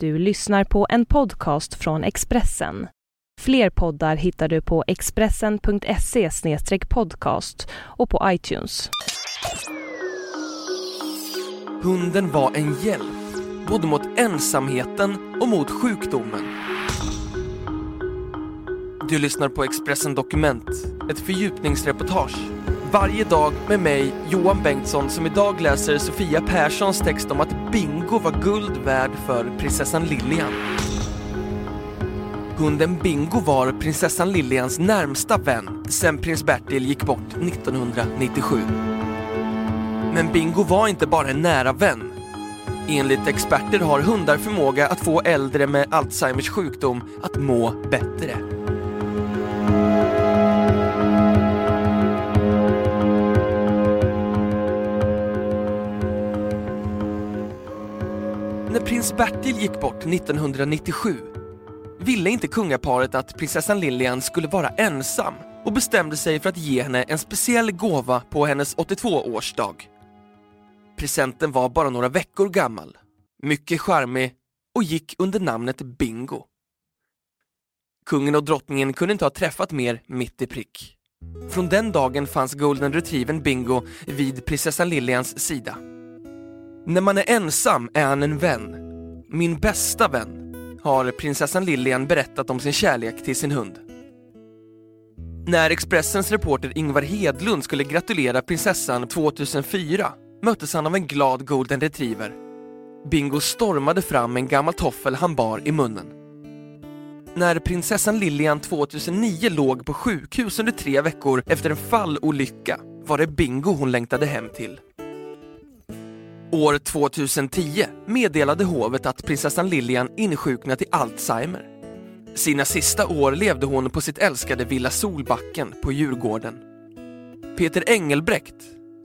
Du lyssnar på en podcast från Expressen. Fler poddar hittar du på expressen.se podcast och på iTunes. Hunden var en hjälp, både mot ensamheten och mot sjukdomen. Du lyssnar på Expressen Dokument, ett fördjupningsreportage. Varje dag med mig, Johan Bengtsson, som idag läser Sofia Perssons text om att Bingo var guld värd för prinsessan Lilian. Hunden Bingo var prinsessan Lilians närmsta vän sen prins Bertil gick bort 1997. Men Bingo var inte bara en nära vän. Enligt experter har hundar förmåga att få äldre med Alzheimers sjukdom att må bättre. Prins Bertil gick bort 1997 ville inte kungaparet att prinsessan Lilian skulle vara ensam och bestämde sig för att ge henne en speciell gåva på hennes 82-årsdag. Presenten var bara några veckor gammal, mycket charmig och gick under namnet Bingo. Kungen och drottningen kunde inte ha träffat mer mitt i prick. Från den dagen fanns golden retrievern Bingo vid prinsessan Lilians sida. När man är ensam är han en vän. Min bästa vän, har prinsessan Lilian berättat om sin kärlek till sin hund. När Expressens reporter Ingvar Hedlund skulle gratulera prinsessan 2004 möttes han av en glad golden retriever. Bingo stormade fram med en gammal toffel han bar i munnen. När prinsessan Lilian 2009 låg på sjukhus under tre veckor efter en fallolycka var det Bingo hon längtade hem till. År 2010 meddelade hovet att prinsessan Lilian insjuknat i Alzheimer. Sina sista år levde hon på sitt älskade Villa Solbacken på Djurgården. Peter Engelbrekt,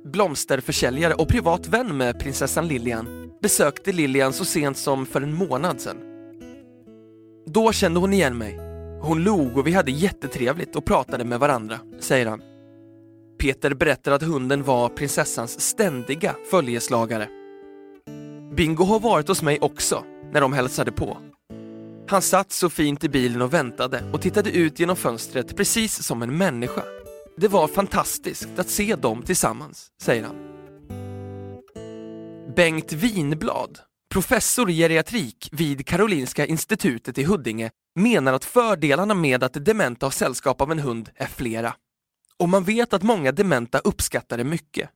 blomsterförsäljare och privat vän med prinsessan Lilian, besökte Lilian så sent som för en månad sedan. Då kände hon igen mig. Hon log och vi hade jättetrevligt och pratade med varandra, säger han. Peter berättar att hunden var prinsessans ständiga följeslagare. Bingo har varit hos mig också, när de hälsade på. Han satt så fint i bilen och väntade och tittade ut genom fönstret precis som en människa. Det var fantastiskt att se dem tillsammans, säger han. Bengt Winblad, professor i geriatrik vid Karolinska institutet i Huddinge, menar att fördelarna med att dementa har sällskap av en hund är flera. Och man vet att många dementa uppskattar det mycket.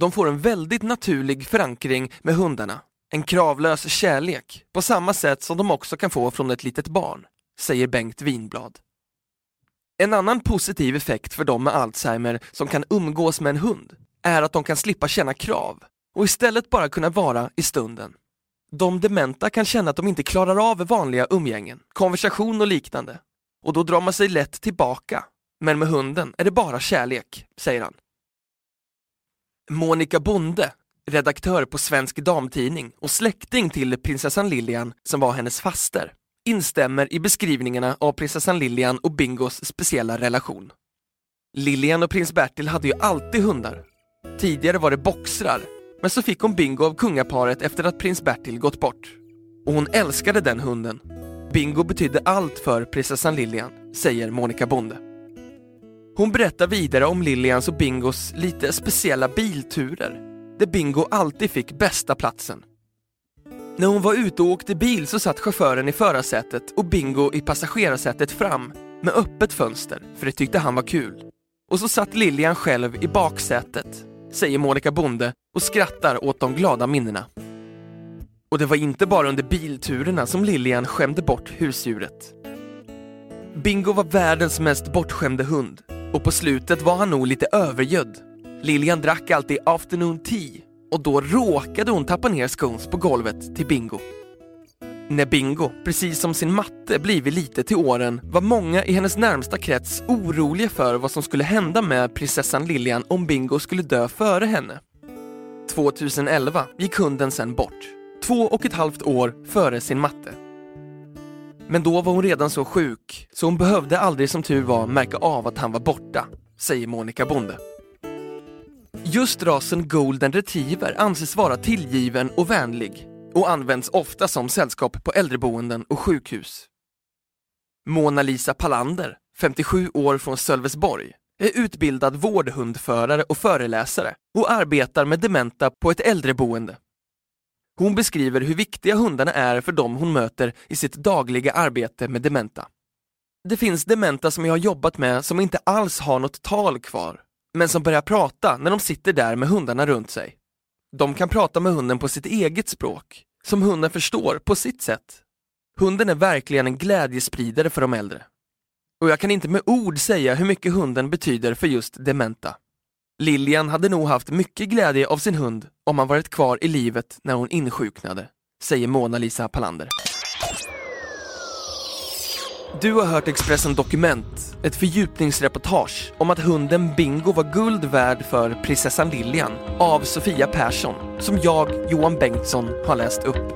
De får en väldigt naturlig förankring med hundarna, en kravlös kärlek, på samma sätt som de också kan få från ett litet barn, säger Bengt Winblad. En annan positiv effekt för de med Alzheimer som kan umgås med en hund är att de kan slippa känna krav och istället bara kunna vara i stunden. De dementa kan känna att de inte klarar av vanliga umgängen, konversation och liknande. Och då drar man sig lätt tillbaka. Men med hunden är det bara kärlek, säger han. Monica Bonde, redaktör på Svensk Damtidning och släkting till prinsessan Lilian som var hennes faster, instämmer i beskrivningarna av prinsessan Lilian och Bingos speciella relation. Lilian och prins Bertil hade ju alltid hundar. Tidigare var det boxrar, men så fick hon Bingo av kungaparet efter att prins Bertil gått bort. Och hon älskade den hunden. Bingo betydde allt för prinsessan Lilian, säger Monica Bonde. Hon berättar vidare om Lilians och Bingos lite speciella bilturer, där Bingo alltid fick bästa platsen. När hon var ute och åkte bil så satt chauffören i förarsätet och Bingo i passagerarsätet fram med öppet fönster, för det tyckte han var kul. Och så satt Lilian själv i baksätet, säger Monica Bonde och skrattar åt de glada minnena. Och det var inte bara under bilturerna som Lilian skämde bort husdjuret. Bingo var världens mest bortskämde hund och på slutet var han nog lite övergödd. Lilian drack alltid afternoon tea och då råkade hon tappa ner scones på golvet till Bingo. När Bingo, precis som sin matte, blivit lite till åren var många i hennes närmsta krets oroliga för vad som skulle hända med prinsessan Lilian om Bingo skulle dö före henne. 2011 gick hunden sen bort, två och ett halvt år före sin matte. Men då var hon redan så sjuk, så hon behövde aldrig som tur var märka av att han var borta, säger Monica Bonde. Just rasen golden retriever anses vara tillgiven och vänlig och används ofta som sällskap på äldreboenden och sjukhus. Mona Lisa Palander, 57 år från Sölvesborg, är utbildad vårdhundförare och föreläsare och arbetar med dementa på ett äldreboende. Hon beskriver hur viktiga hundarna är för dem hon möter i sitt dagliga arbete med dementa. Det finns dementa som jag har jobbat med som inte alls har något tal kvar, men som börjar prata när de sitter där med hundarna runt sig. De kan prata med hunden på sitt eget språk, som hunden förstår på sitt sätt. Hunden är verkligen en glädjespridare för de äldre. Och jag kan inte med ord säga hur mycket hunden betyder för just dementa. Lilian hade nog haft mycket glädje av sin hund om han varit kvar i livet när hon insjuknade, säger Mona-Lisa Palander. Du har hört Expressen Dokument, ett fördjupningsreportage om att hunden Bingo var guld värd för prinsessan Lilian av Sofia Persson, som jag, Johan Bengtsson, har läst upp.